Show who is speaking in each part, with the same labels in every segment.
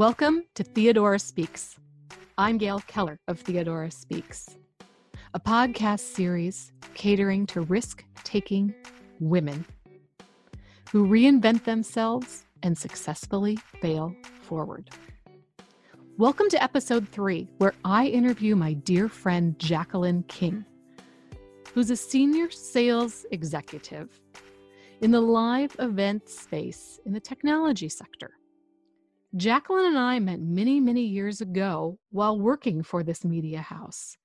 Speaker 1: Welcome to Theodora Speaks. I'm Gail Keller of Theodora Speaks, a podcast series catering to risk taking women who reinvent themselves and successfully fail forward. Welcome to episode three, where I interview my dear friend Jacqueline King, who's a senior sales executive in the live event space in the technology sector. Jacqueline and I met many, many years ago while working for this media house.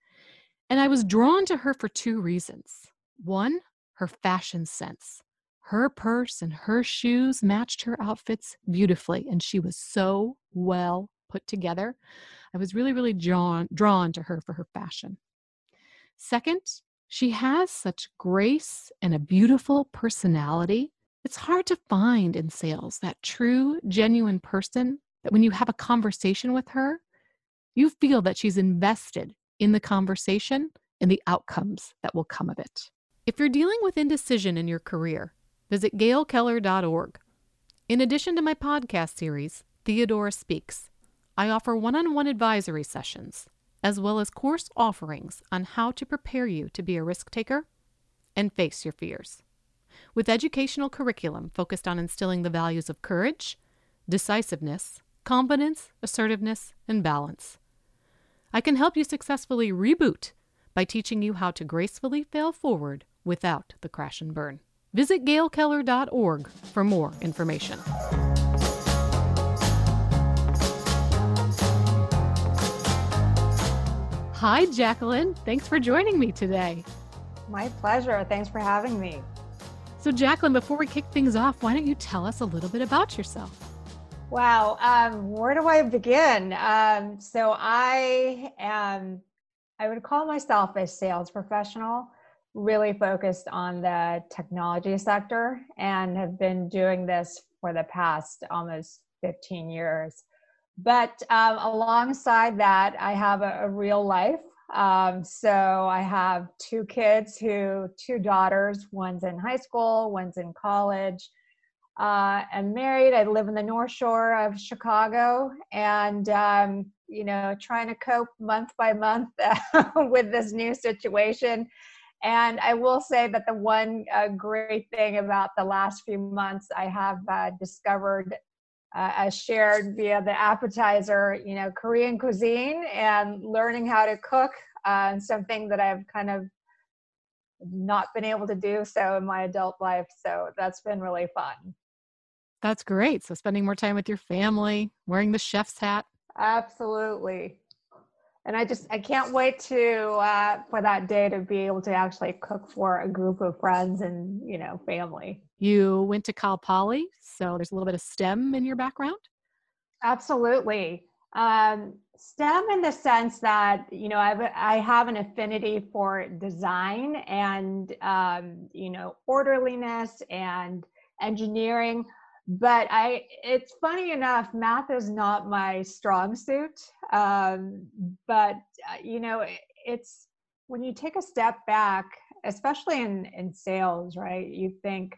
Speaker 1: And I was drawn to her for two reasons. One, her fashion sense. Her purse and her shoes matched her outfits beautifully, and she was so well put together. I was really, really drawn, to her for her fashion. Second, she has such grace and a beautiful personality. It's hard to find in sales that true, genuine person that when you have a conversation with her, you feel that she's invested in the conversation and the outcomes that will come of it. If you're dealing with indecision in your career, visit gailkeller.org. In addition to my podcast series, Theodora Speaks, I offer one on one advisory sessions, as well as course offerings on how to prepare you to be a risk taker and face your fears. With educational curriculum focused on instilling the values of courage, decisiveness, confidence, assertiveness, and balance. I can help you successfully reboot by teaching you how to gracefully fail forward without the crash and burn. Visit gailkeller.org for more information. Hi, Jacqueline. Thanks for joining me today.
Speaker 2: My pleasure. Thanks for having me.
Speaker 1: So, Jacqueline, before we kick things off, why don't you tell us a little bit about yourself?
Speaker 2: Wow. Um, where do I begin? Um, so, I am, I would call myself a sales professional, really focused on the technology sector, and have been doing this for the past almost 15 years. But um, alongside that, I have a, a real life. Um, so I have two kids who, two daughters, one's in high school, one's in college. Uh, I'm married. I live in the North Shore of Chicago and, um, you know, trying to cope month by month with this new situation. And I will say that the one uh, great thing about the last few months, I have uh, discovered uh, as shared via the appetizer, you know, Korean cuisine and learning how to cook, uh, something that I've kind of not been able to do so in my adult life. So that's been really fun.
Speaker 1: That's great. So spending more time with your family, wearing the chef's hat.
Speaker 2: Absolutely. And I just I can't wait to uh, for that day to be able to actually cook for a group of friends and you know family.
Speaker 1: You went to Cal Poly, so there's a little bit of STEM in your background.
Speaker 2: Absolutely, um, STEM in the sense that you know I've, I have an affinity for design and um, you know orderliness and engineering but i it's funny enough math is not my strong suit um, but uh, you know it's when you take a step back especially in in sales right you think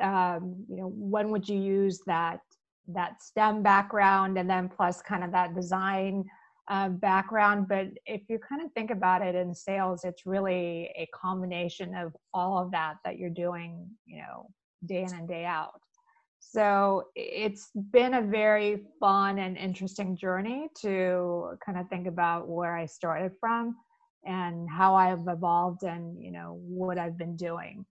Speaker 2: um, you know when would you use that that stem background and then plus kind of that design uh, background? But if you kind of think about it in sales it's really a combination of all of that that you're doing you know day in and day out so it's been a very fun and interesting journey to kind of think about where I started from and how I've evolved and, you know, what I've been doing.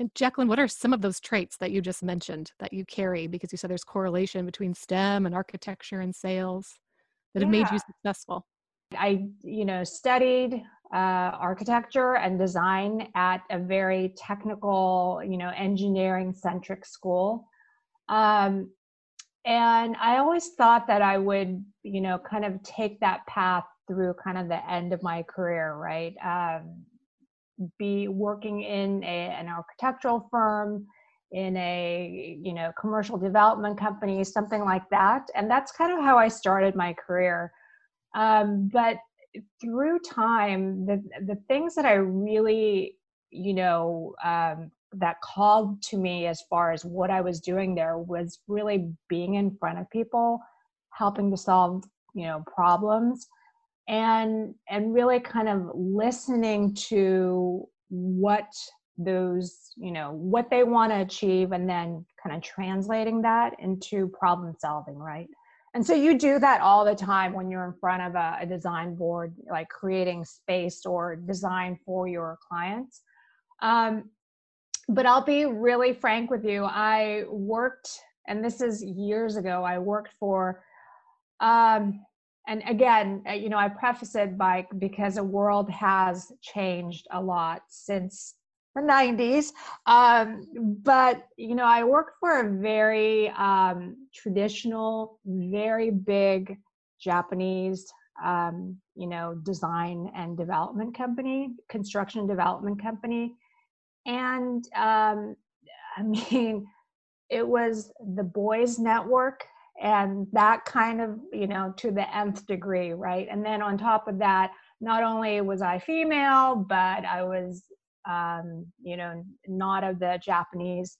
Speaker 1: And Jacqueline, what are some of those traits that you just mentioned that you carry? Because you said there's correlation between STEM and architecture and sales that have made you successful.
Speaker 2: I, you know, studied uh, architecture and design at a very technical, you know, engineering centric school. Um, and I always thought that I would, you know, kind of take that path through kind of the end of my career, right? Um, be working in a, an architectural firm, in a, you know, commercial development company, something like that. And that's kind of how I started my career. Um, but through time, the the things that I really, you know, um, that called to me as far as what I was doing there was really being in front of people helping to solve you know problems and and really kind of listening to what those you know what they want to achieve and then kind of translating that into problem solving right and so you do that all the time when you're in front of a, a design board like creating space or design for your clients. Um, but i'll be really frank with you. I worked and this is years ago i worked for um, and again uh, you know i preface it by because the world has changed a lot since the 90s um, but you know i worked for a very um, traditional very big japanese um, you know design and development company construction development company. And um, i mean it was the boys network and that kind of you know to the nth degree right? And then on top of that not only was i female but i was um, you know not of the japanese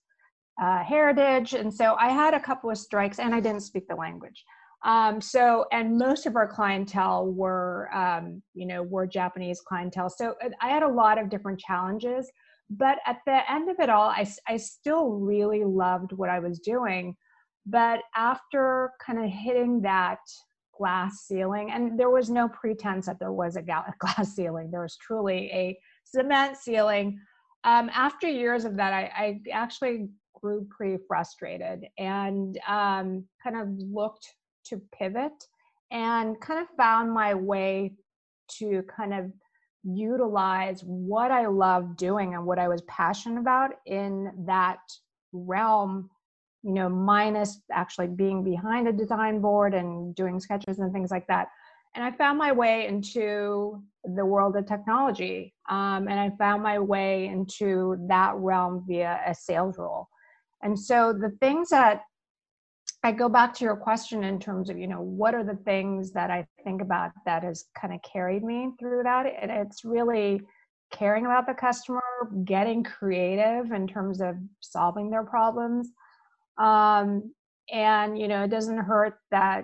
Speaker 2: uh, heritage. And so i had a couple of strikes and i didn't speak the language. Um, so and most of our clientele were um, you know were japanese clientele. So i had a lot of different challenges but at the end of it all i, I still really loved what i was doing. But after kind of hitting that glass ceiling, and there was no pretense that there was a glass ceiling, there was truly a cement ceiling. Um, after years of that, I, I, actually grew pretty frustrated and um, kind of looked to pivot and kind of found my way to kind of utilize what I love doing and what I was passionate about in that realm you know, minus actually being behind a design board and doing sketches and things like that. And I found my way into the world of technology. Um, and I found my way into that realm via a sales role. And so the things that I go back to your question in terms of, you know, what are the things that I think about that has kind of carried me through that? And it's really caring about the customer, getting creative in terms of solving their problems, um, and you know it doesn't hurt that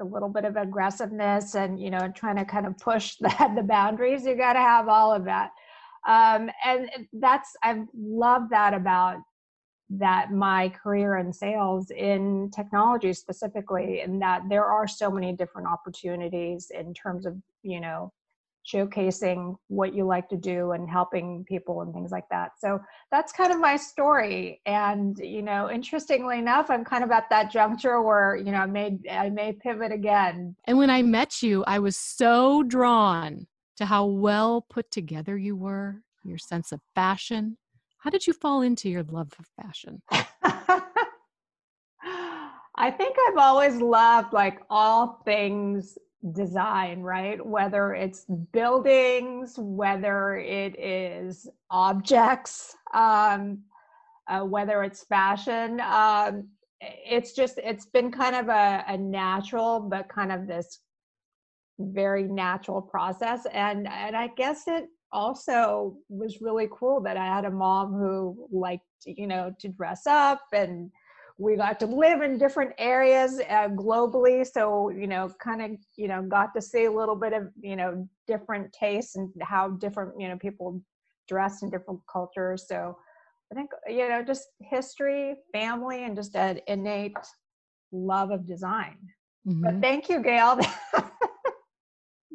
Speaker 2: a little bit of aggressiveness and you know trying to kind of push the, the boundaries you got to have all of that. Um, and that's i've loved that about that my career in sales in technology specifically in that there are so many different opportunities in terms of you know showcasing what you like to do and helping people and things like that. So that's kind of my story. And you know, interestingly enough, I'm kind of at that juncture where you know I may I may pivot again.
Speaker 1: And when I met you, I was so drawn to how well put together you were, your sense of fashion. How did you fall into your love of fashion?
Speaker 2: I think I've always loved like all things design, right? Whether it's buildings, whether it is objects, um, uh, whether it's fashion. Um, it's just, it's been kind of a, a natural, but kind of this very natural process. And, and I guess it also was really cool that I had a mom who liked, you know, to dress up and, we got to live in different areas uh, globally so you know kind of you know got to see a little bit of you know different tastes and how different you know people dress in different cultures so i think you know just history family and just an innate love of design mm-hmm. but thank you gail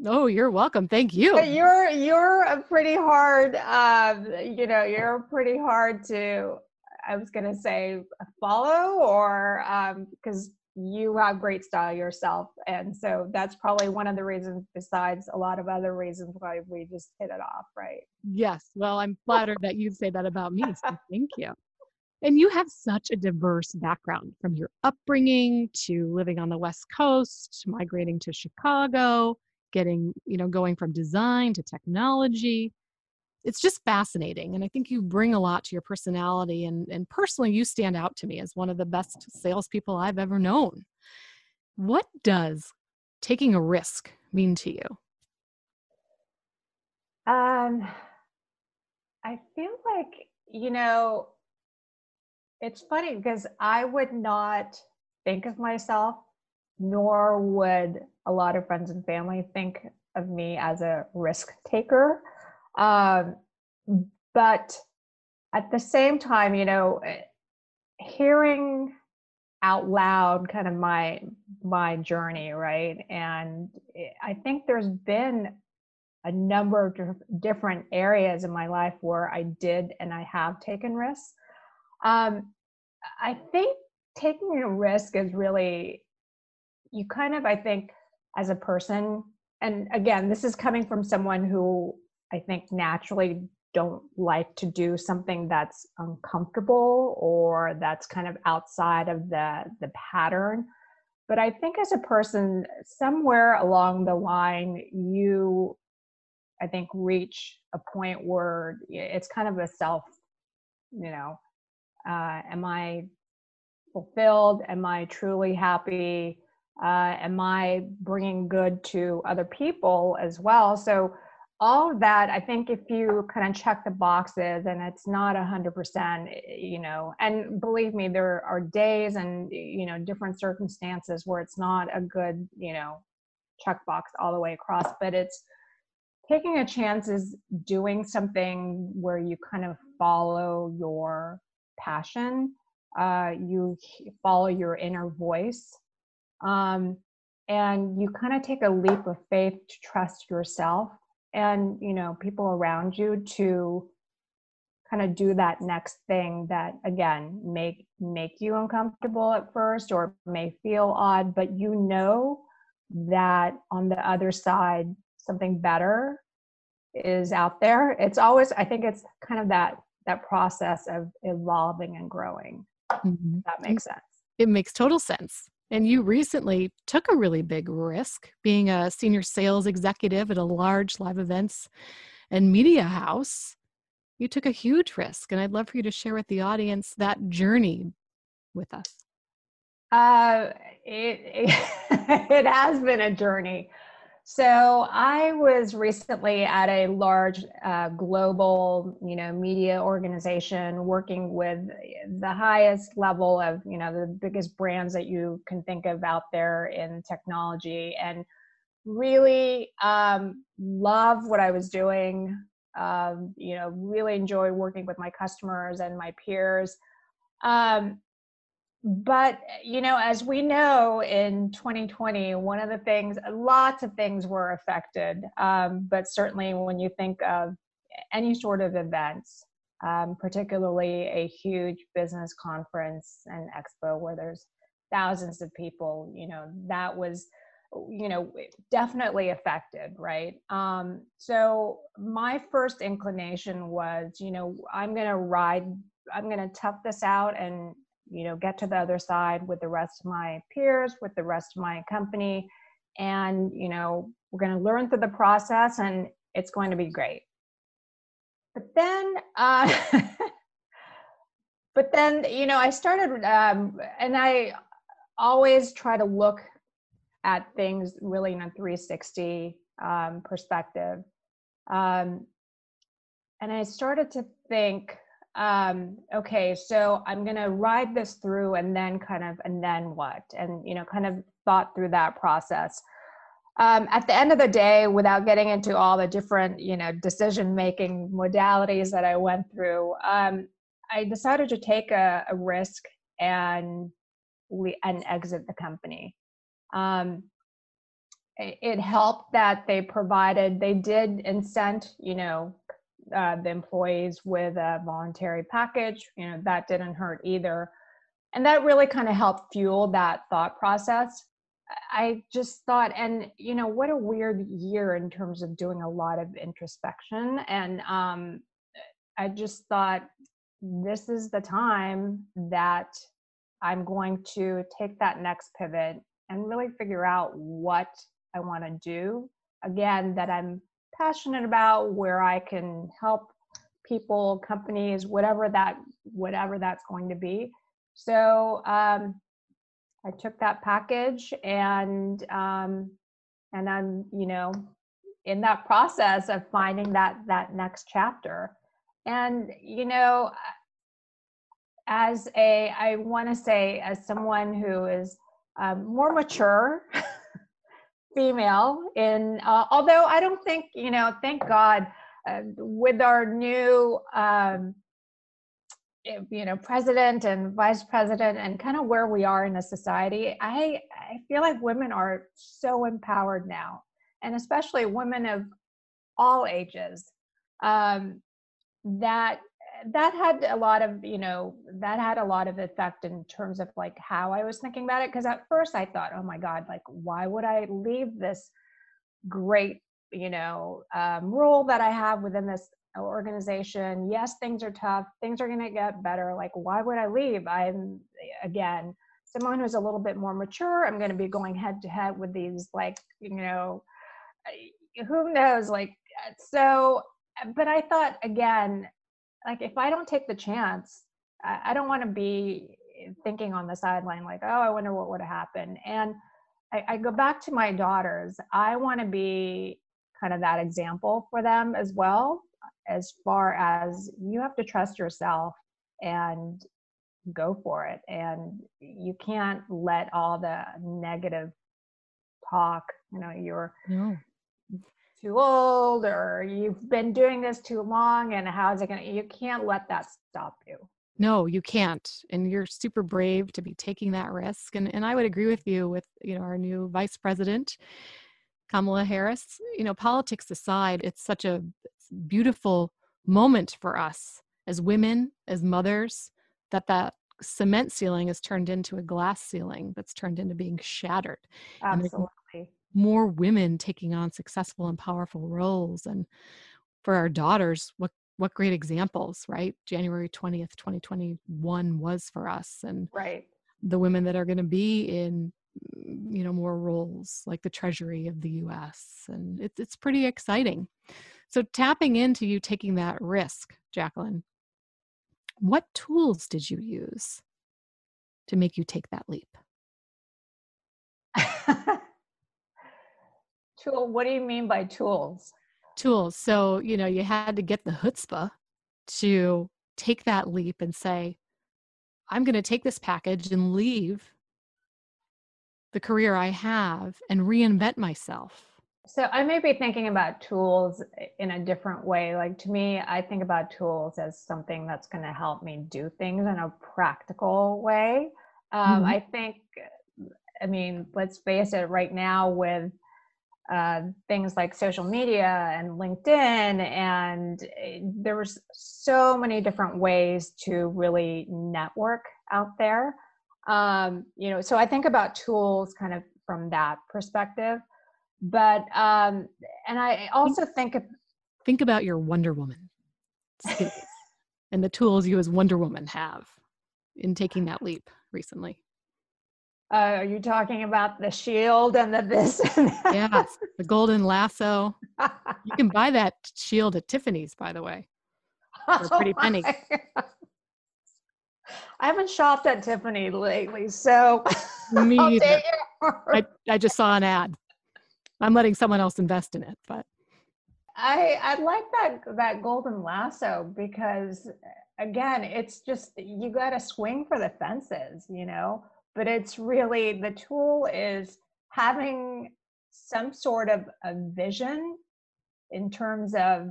Speaker 1: Oh, you're welcome. Thank you.
Speaker 2: You're you're a pretty hard, um, you know, you're pretty hard to I was going to say follow or because um, you have great style yourself. And so that's probably one of the reasons, besides a lot of other reasons, why we just hit it off, right?
Speaker 1: Yes. Well, I'm flattered that you'd say that about me. So thank you. And you have such a diverse background from your upbringing to living on the West Coast, migrating to Chicago, getting, you know, going from design to technology it's just fascinating. And I think you bring a lot to your personality. And, and personally, you stand out to me as one of the best salespeople I've ever known. What does taking a risk mean to you?
Speaker 2: Um, I feel like, you know, it's funny because I would not think of myself nor would a lot of friends and family think of me as a risk taker. Um, but at the same time, you know, eh, hearing out loud kind of my my journey, right? And eh, I think there's been a number of different areas in my life where I did and I have taken risks. Um, I think taking a risk is really, you kind of, I think, as a person, and again, this is coming from someone who I think naturally don't like to do something that's uncomfortable or that's kind of outside of the the pattern. But i think as a person somewhere along the line you i think reach a point where it's kind of a self you know uh, am i fulfilled? Am i truly happy? Uh, am i bringing good to other people as well? So all of that i think if you kind of check the boxes and it's not hundred percent eh, you know and believe me there are days and you know different circumstances where it's not a good you know check box all the way across but it's taking a chance is doing something where you kind of follow your passion uh, you follow your inner voice um, and you kind of take a leap of faith to trust yourself and you know people around you to kind of do that next thing that again make make you uncomfortable at first or may feel odd but you know that on the other side something better is out there. It's always i think it's kind of that that process of evolving and growing mm-hmm. that makes sense.
Speaker 1: it makes total sense and you recently took a really big risk being a senior sales executive at a large live events and media house. You took a huge risk, and I'd love for you to share with the audience that journey with us.
Speaker 2: Uh, it, it, it has been a journey. So I was recently at a large uh, global, you know, media organization working with the highest level of, you know, the biggest brands that you can think of out there in technology, and really um, love what I was doing. Um, you know, really enjoy working with my customers and my peers. Um, but you know as we know in 2020 one of the things lots of things were affected um, but certainly when you think of any sort of events um, particularly a huge business conference and expo where there's thousands of people you know that was you know definitely affected right? Um, so my first inclination was you know i'm going to ride i'm going to tough this out and you know get to the other side with the rest of my peers with the rest of my company. And you know we're going to learn through the process and it's going to be great. But then uh, but then you know i started um, and i always try to look at things really in a 360 um, perspective. Um, and i started to think um, okay, so I'm going to ride this through and then kind of, and then what? And, you know, kind of thought through that process. Um, at the end of the day, without getting into all the different, you know, decision making modalities that I went through, um, I decided to take a, a risk and we, and exit the company. Um, it, it helped that they provided, they did incent, you know, uh, the employees with a voluntary package. You know, that didn't hurt either. And that really kind of helped fuel that thought process. I just thought, and you know, what a weird year in terms of doing a lot of introspection. And um, I just thought, this is the time that I'm going to take that next pivot and really figure out what I want to do. Again, that I'm passionate about, where I can help people, companies, whatever that whatever that's going to be. So um, I took that package and um, and I'm you know in that process of finding that that next chapter. And you know, as a I want to say as someone who is um, more mature female. In uh, although i don't think you know thank god uh, with our new um, eh, you know president and vice president and kind of where we are in a society i i feel like women are so empowered now. And especially women of all ages um, that that had a lot of you know that had a lot of effect in terms of like how i was thinking about it because at first i thought oh my god like why would i leave this great you know um, role that i have within this organization? Yes things are tough. Things are going to get better. Like why would i leave? I'm again someone who's a little bit more mature. I'm going to be going head to head with these like you know who knows like so but i thought again like if I don't take the chance, I, I don't want to be thinking on the sideline like, oh, I wonder what would have happened. And I, I go back to my daughters. I want to be kind of that example for them as well, as far as you have to trust yourself and go for it. And you can't let all the negative talk, you know, you're no too old or you've been doing this too long and how's it going to you can't let that stop you.
Speaker 1: No you can't and you're super brave to be taking that risk and and i would agree with you with you know our new vice president kamala harris. You know politics aside it's such a beautiful moment for us as women as mothers that that cement ceiling is turned into a glass ceiling that's turned into being shattered.
Speaker 2: Absolutely
Speaker 1: more women taking on successful and powerful roles and for our daughters what what great examples right? January 20th 2021 was for us and
Speaker 2: right.
Speaker 1: the women that are going to be in mm, you know more roles like the treasury of the us and it's, it's pretty exciting. So tapping into you taking that risk jacqueline what tools did you use to make you take that leap
Speaker 2: Tool, what do you mean by tools?
Speaker 1: Tools. So, you know, you had to get the chutzpah to take that leap and say, I'm going to take this package and leave the career I have and reinvent myself.
Speaker 2: So I may be thinking about tools in a different way. Like to me, I think about tools as something that's going to help me do things in a practical way. Um, mm-hmm. I think, I mean, let's face it, right now with uh, things like social media and LinkedIn, and eh, there was so many different ways to really network out there. Um, you know, so I think about tools kind of from that perspective. But um, and I also think of,
Speaker 1: think about your Wonder Woman and the tools you as Wonder Woman have in taking that leap recently.
Speaker 2: Uh, are you talking about the shield and the this? And
Speaker 1: that? Yes, the golden lasso. you can buy that shield at Tiffany's, by the way, for a pretty oh penny.
Speaker 2: I haven't shopped at Tiffany lately, so
Speaker 1: me either. I, I just saw an ad. I'm letting someone else invest in it, but
Speaker 2: I I like that that golden lasso because again, it's just you got to swing for the fences, you know but it's really the tool is having some sort of a vision in terms of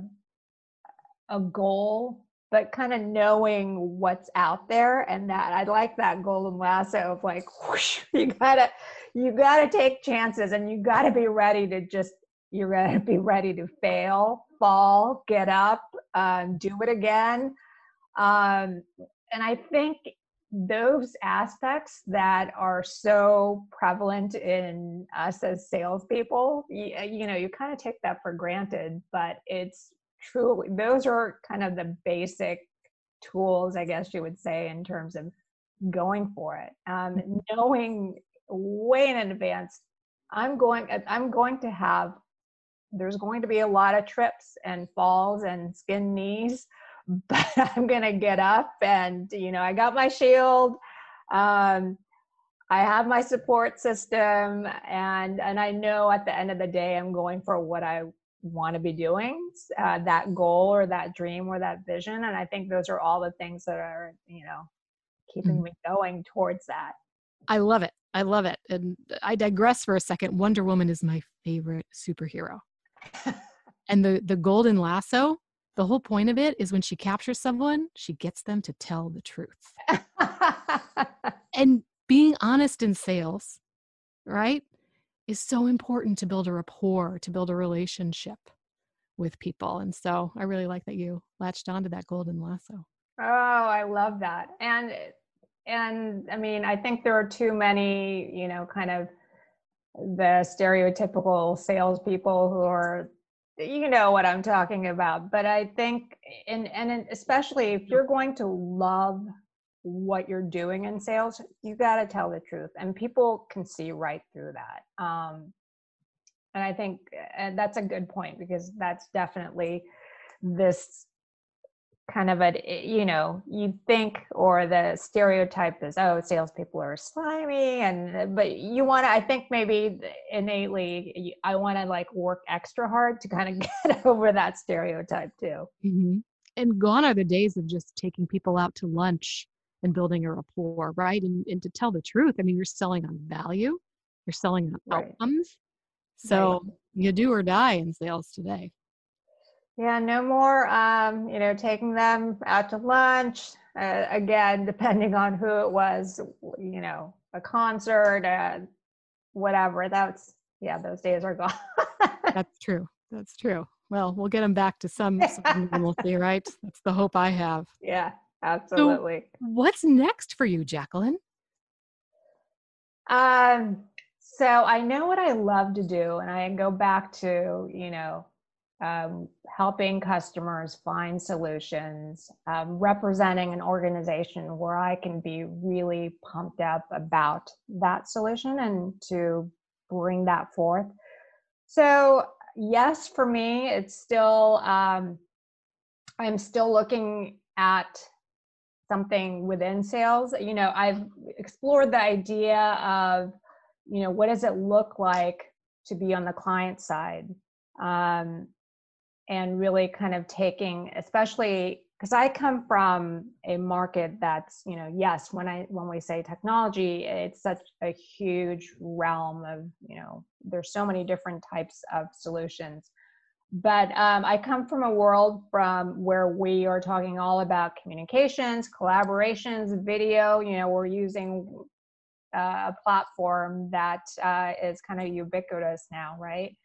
Speaker 2: a goal but kind of knowing what's out there and that i like that golden lasso of like whoosh, you gotta you gotta take chances and you gotta be ready to just you're gonna be ready to fail fall get up um, do it again. Um, and i think those aspects that are so prevalent in us as salespeople, you, you know, you kind of take that for granted, but it's truly, those are kind of the basic tools, I guess you would say, in terms of going for it. Um, mm-hmm. knowing way in advance, I'm going, I'm going to have, there's going to be a lot of trips and falls and skin knees but I'm going to get up and, you know, I got my shield. Um, I have my support system and, and I know at the end of the day, I'm going for what I want to be doing, uh, that goal or that dream or that vision. And I think those are all the things that are, you know, keeping mm-hmm. me going towards that.
Speaker 1: I love it. I love it. And I digress for a second. Wonder Woman is my favorite superhero. and the the golden lasso, the whole point of it is when she captures someone, she gets them to tell the truth. and being honest in sales, right, is so important to build a rapport, to build a relationship with people. And so I really like that you latched onto that golden lasso.
Speaker 2: Oh, I love that. And eh, and I mean, I think there are too many, you know, kind of the stereotypical salespeople who are, you know, what I'm talking about. But I think, and and especially if you're going to love what you're doing in sales, you got to tell the truth, and people can see right through that. Um, and I think and that's a good point because that's definitely this kind of a you know you think or the stereotype is oh salespeople are slimy and but you want to i think maybe innately i want to like work extra hard to kind of get over that stereotype too
Speaker 1: mm-hmm. and gone are the days of just taking people out to lunch and building a rapport right and, and to tell the truth i mean you're selling on value you're selling on right. outcomes so right. you do or die in sales today
Speaker 2: yeah, no more, um, you know, taking them out to lunch. Uh, again, depending on who it was, you know, a concert, uh, whatever. That's, yeah, those days are gone.
Speaker 1: That's true. That's true. Well, we'll get them back to some, some normalcy, right? That's the hope I have.
Speaker 2: Yeah, absolutely.
Speaker 1: So what's next for you, Jacqueline?
Speaker 2: Um, so I know what I love to do, and I go back to, you know, um, helping customers find solutions, um, representing an organization where I can be really pumped up about that solution and to bring that forth. So, yes, for me, it's still, um, I'm still looking at something within sales. You know, I've explored the idea of, you know, what does it look like to be on the client side? Um, and really kind of taking especially because i come from a market that's you know yes when i when we say technology it's such a huge realm of you know there's so many different types of solutions but um, i come from a world from where we are talking all about communications collaborations video you know we're using uh, a platform that uh, is kind of ubiquitous now right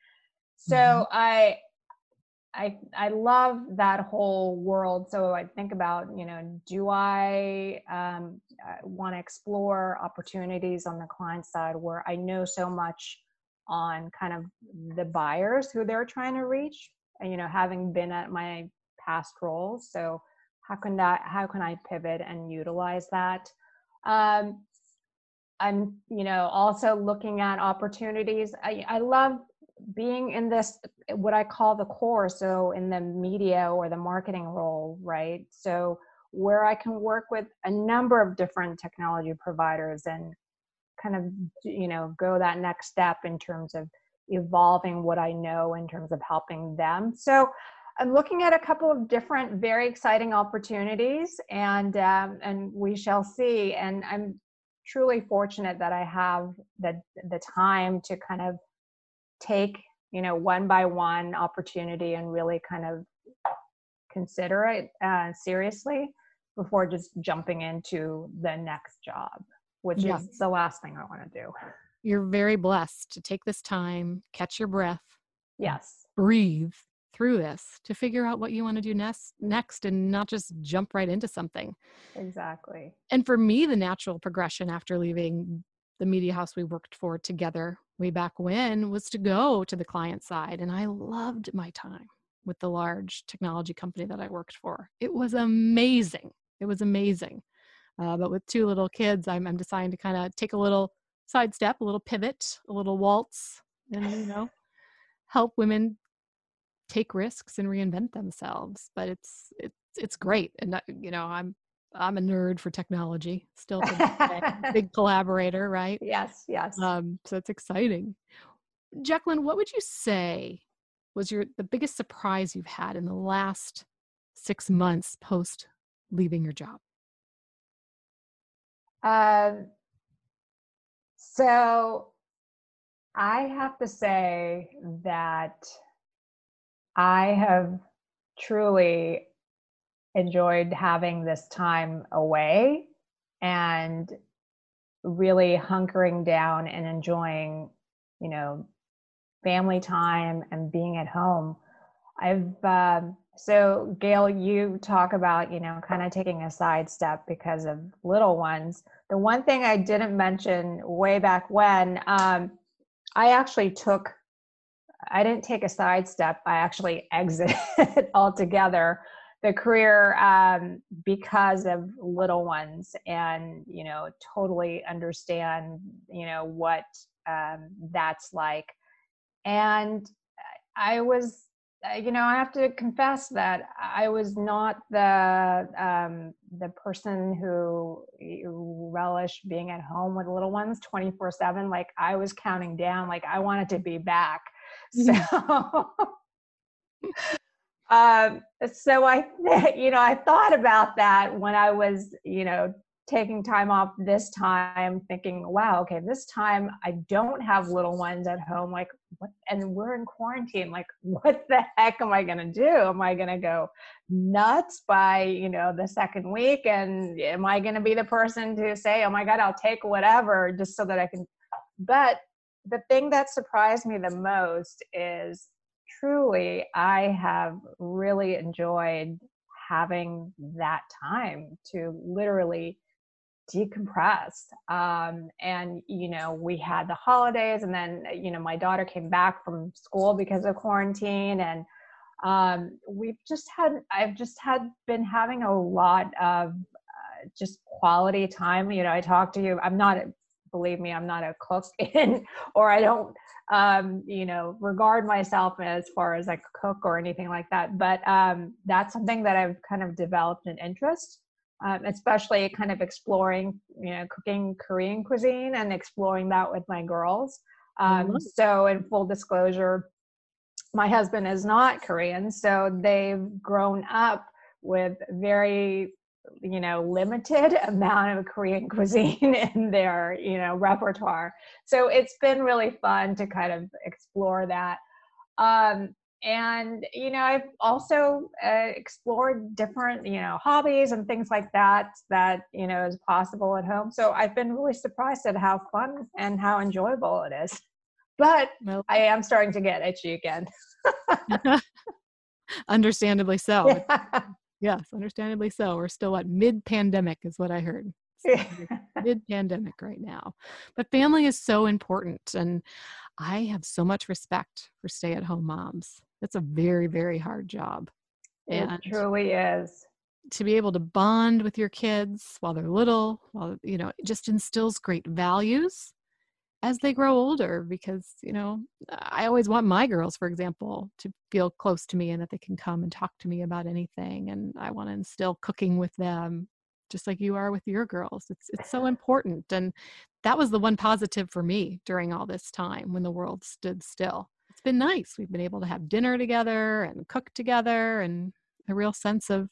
Speaker 2: so mm-hmm. i I I love that whole world. So I think about you know, do I um, want to explore opportunities on the client side where I know so much on kind of the buyers who they're trying to reach, and you know, having been at my past roles. So how can that how can I pivot and utilize that? Um, I'm you know also looking at opportunities. I I love being in this what i call the core so in the media or the marketing role right? So where i can work with a number of different technology providers and kind of you know go that next step in terms of evolving what i know in terms of helping them. So i'm looking at a couple of different very exciting opportunities and um, and we shall see. And i'm truly fortunate that i have the the time to kind of take you know one by one opportunity and really kind of consider it uh, seriously before just jumping into the next job which yeah. is the last thing i want to do.
Speaker 1: You're very blessed to take this time catch your breath
Speaker 2: yes.
Speaker 1: breathe through this to figure out what you want to do next next and not just jump right into something.
Speaker 2: Exactly.
Speaker 1: And for me the natural progression after leaving the media house we worked for together way back when was to go to the client side. And I loved my time with the large technology company that I worked for. It was amazing. It was amazing. Uh, but with two little kids, I'm, I'm deciding to kind of take a little sidestep, a little pivot, a little waltz, and, you know, help women take risks and reinvent themselves. But it's, it's, it's great. And, you know, I'm I'm a nerd for technology, still big collaborator, right?
Speaker 2: Yes, yes.
Speaker 1: Um, so it's exciting. Jacqueline, what would you say was your the biggest surprise you've had in the last six months post leaving your job?
Speaker 2: Um, So I have to say that I have truly enjoyed having this time away and really hunkering down and enjoying, you know, family time and being at home. I've um, so Gail, you talk about you know kind of taking a sidestep because of little ones. The one thing I didn't mention way back when, um, I actually took, I didn't take a sidestep. I actually exited altogether the career um, because of little ones and you know totally understand you know what um, that's like. And i was uh, you know i have to confess that i was not the um, the person who relished being at home with little ones 24 7 like i was counting down like i wanted to be back. So um, so I, you know, I thought about that when I was, you know, taking time off this time, thinking, wow, okay, this time I don't have little ones at home. Like, what? And we're in quarantine. Like, what the heck am I going to do? Am I going to go nuts by, you know, the second week? And am I going to be the person to say, oh my God, I'll take whatever just so that I can? But the thing that surprised me the most is truly, I have really enjoyed having that time to literally decompress. Um, and, you know, we had the holidays, and then, you know, my daughter came back from school because of quarantine. And um, we've just had, I've just had been having a lot of uh, just quality time. You know, I talk to you, I'm not, believe me, I'm not a cook in, or I don't um, you know, regard myself as far as like a cook or anything like that. But um, that's something that I've kind of developed an interest, um, especially kind of exploring, you know, cooking Korean cuisine and exploring that with my girls. Um, mm-hmm. So, in full disclosure, my husband is not Korean, so they've grown up with very you know limited amount of korean cuisine in their you know repertoire. So it's been really fun to kind of explore that. Um, and you know i've also uh, explored different you know hobbies and things like that that you know is possible at home. So i've been really surprised at how fun and how enjoyable it is. But well, i am starting to get itchy again.
Speaker 1: Understandably so. Yeah. Yes, understandably so. We're still at mid pandemic, is what I heard. mid pandemic right now. But family is so important. And I have so much respect for stay at home moms. It's a very, very hard job.
Speaker 2: It and truly is.
Speaker 1: To be able to bond with your kids while they're little, while, you know, it just instills great values as they grow older because you know i always want my girls for example to feel close to me and that they can come and talk to me about anything and i want to instill cooking with them just like you are with your girls. It's it's so important and that was the one positive for me during all this time when the world stood still. It's been nice. We've been able to have dinner together and cook together and a real sense of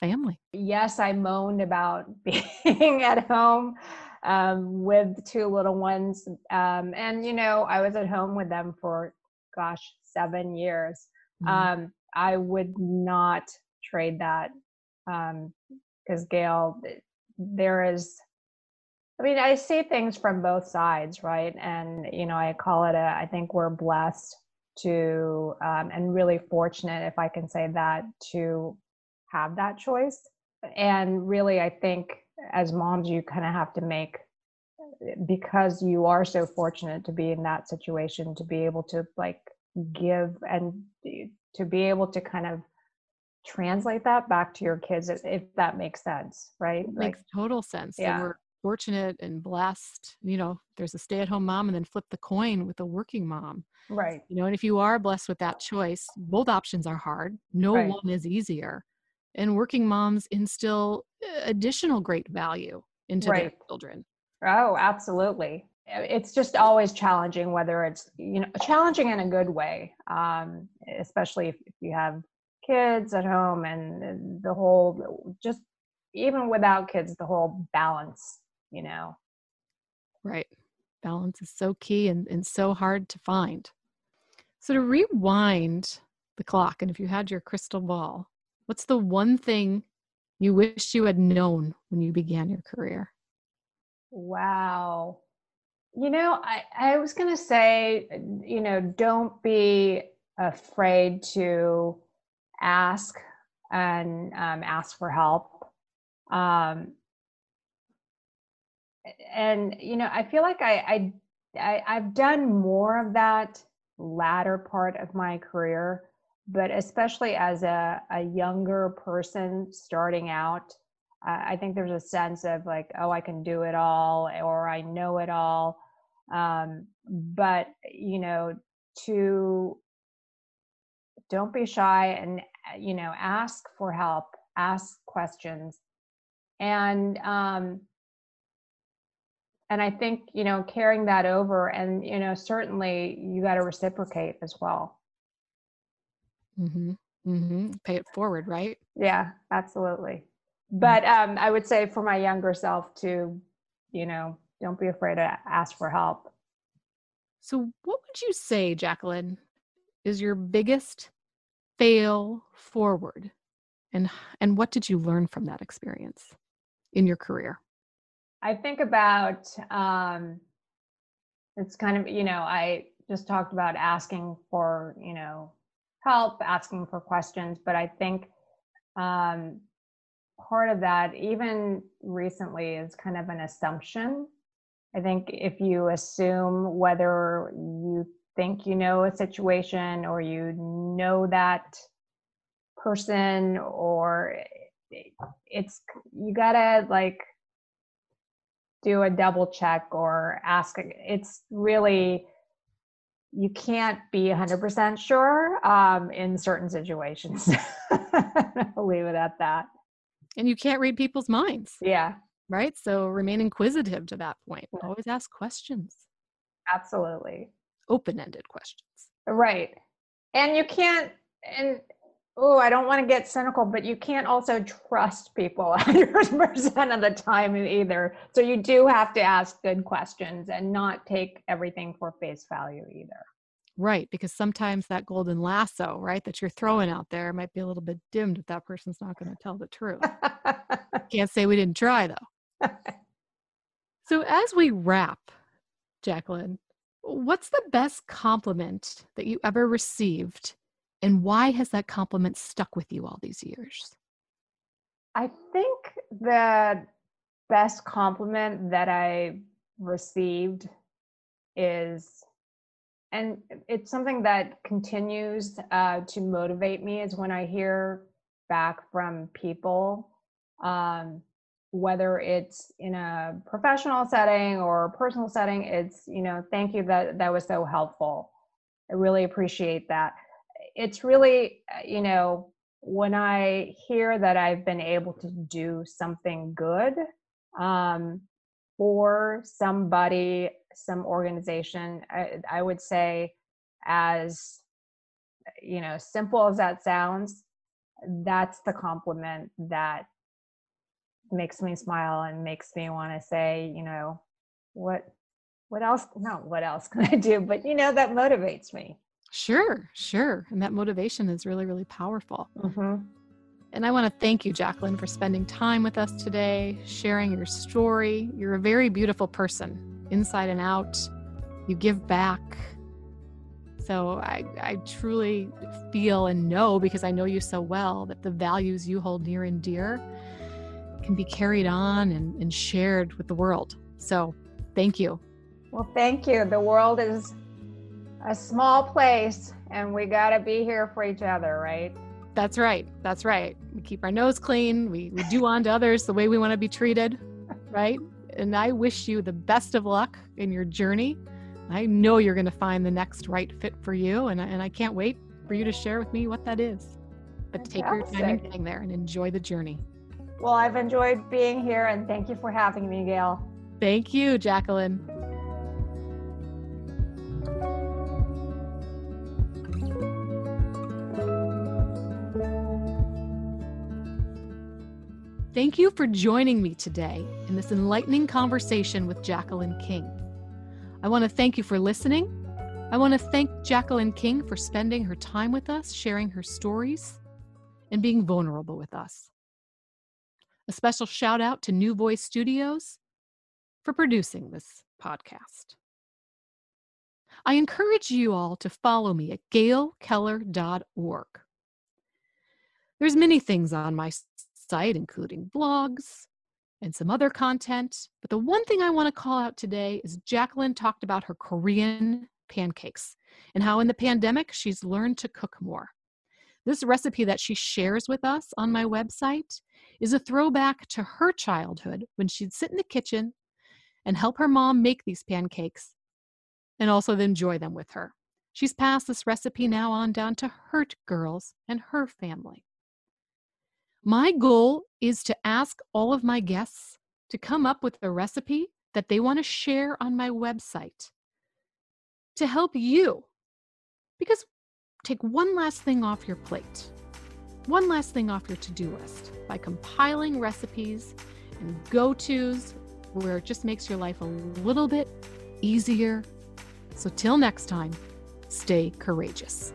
Speaker 1: family.
Speaker 2: Yes i moaned about being at home um, with two little ones. Um, and, you know, I was at home with them for, gosh, seven years. Mm-hmm. Um, I would not trade that because, um, Gail, there is, I mean, I see things from both sides, right? And, you know, I call it a, I think we're blessed to, um, and really fortunate, if I can say that, to have that choice. And really, I think as moms you kind of have to make because you are so fortunate to be in that situation to be able to like give and to be able to kind of translate that back to your kids if that makes sense right?
Speaker 1: It makes total sense. Yeah. we're fortunate and blessed you know there's a stay-at-home mom and then flip the coin with a working mom.
Speaker 2: Right.
Speaker 1: You know and if you are blessed with that choice both options are hard. No right. one is easier and working moms instill uh, additional great value into right. their children.
Speaker 2: Oh, absolutely. It's just always challenging, whether it's you know challenging in a good way, um, especially if, if you have kids at home and the whole just even without kids, the whole balance, you know.
Speaker 1: Right. Balance is so key and, and so hard to find. So, to rewind the clock, and if you had your crystal ball, what's the one thing you wish you had known when you began your career?
Speaker 2: Wow. You know, I, I was going to say, you know, don't be afraid to ask and um, ask for help. Um, and you know, I feel like I, I, I I've done more of that latter part of my career, but especially as a, a younger person starting out, I think there's a sense of like, oh, I can do it all, or I know it all. Um, but you know, to don't be shy and you know ask for help, ask questions, and um, and I think you know carrying that over, and you know certainly you got to reciprocate as well.
Speaker 1: Mm-hmm. Mm-hmm. Pay it forward, right?
Speaker 2: Yeah, absolutely. Mm. But um, I would say for my younger self to, you know, don't be afraid to ask for help.
Speaker 1: So, what would you say, Jacqueline, is your biggest fail forward, and and what did you learn from that experience in your career?
Speaker 2: I think about um, it's kind of you know I just talked about asking for you know help, asking for questions, but I think um, part of that, even recently, is kind of an assumption. I think if you assume whether you think you know a situation or you know that person or it's you gotta like do a double check or ask it's really you can't be 100% sure um, in certain situations i'll leave it at that
Speaker 1: and you can't read people's minds.
Speaker 2: Yeah.
Speaker 1: Right. So remain inquisitive to that point. Always ask questions.
Speaker 2: Absolutely.
Speaker 1: Open ended questions.
Speaker 2: Right. And you can't, and oh, I don't want to get cynical, but you can't also trust people 100% of the time either. So you do have to ask good questions and not take everything for face value either.
Speaker 1: Right, because sometimes that golden lasso, right, that you're throwing out there might be a little bit dimmed if that person's not going to tell the truth. Can't say we didn't try though. so as we wrap, Jacqueline, what's the best compliment that you ever received and why has that compliment stuck with you all these years?
Speaker 2: I think the best compliment that I received is and it's something that continues uh, to motivate me is when i hear back from people um, whether it's in a professional setting or personal setting it's you know thank you that that was so helpful i really appreciate that it's really uh, you know when i hear that i've been able to do something good um, for somebody some organization I, I would say as you know simple as that sounds that's the compliment that makes me smile and makes me want to say you know what what else not what else can i do? But you know that motivates me
Speaker 1: sure sure and that motivation is really really powerful mm-hmm. And I want to thank you, Jacqueline, for spending time with us today, sharing your story. You're a very beautiful person, inside and out. You give back. So I, I truly feel and know, because I know you so well, that the values you hold near and dear can be carried on and, and shared with the world. So thank you.
Speaker 2: Well, thank you. The world is a small place, and we got to be here for each other, right?
Speaker 1: That's right. That's right. We keep our nose clean. We, we do unto others the way we want to be treated, right? And I wish you the best of luck in your journey. I know you're going to find the next right fit for you, and I, and I can't wait for you to share with me what that is. But take your time in getting there and enjoy the journey.
Speaker 2: Well, I've enjoyed being here, and thank you for having me, Gail.
Speaker 1: Thank you, Jacqueline. Thank you for joining me today in this enlightening conversation with Jacqueline King. I want to thank you for listening. I want to thank Jacqueline King for spending her time with us, sharing her stories, and being vulnerable with us. A special shout out to New Voice Studios for producing this podcast. I encourage you all to follow me at gailkeller.org. There's many things on my site, including blogs and some other content. But the one thing I want to call out today is Jacqueline talked about her Korean pancakes and how in the pandemic she's learned to cook more. This recipe that she shares with us on my website is a throwback to her childhood when she'd sit in the kitchen and help her mom make these pancakes and also enjoy them with her. She's passed this recipe now on down to her girls and her family. My goal is to ask all of my guests to come up with a recipe that they want to share on my website to help you. Because take one last thing off your plate, one last thing off your to do list by compiling recipes and go tos where it just makes your life a little bit easier. So, till next time, stay courageous.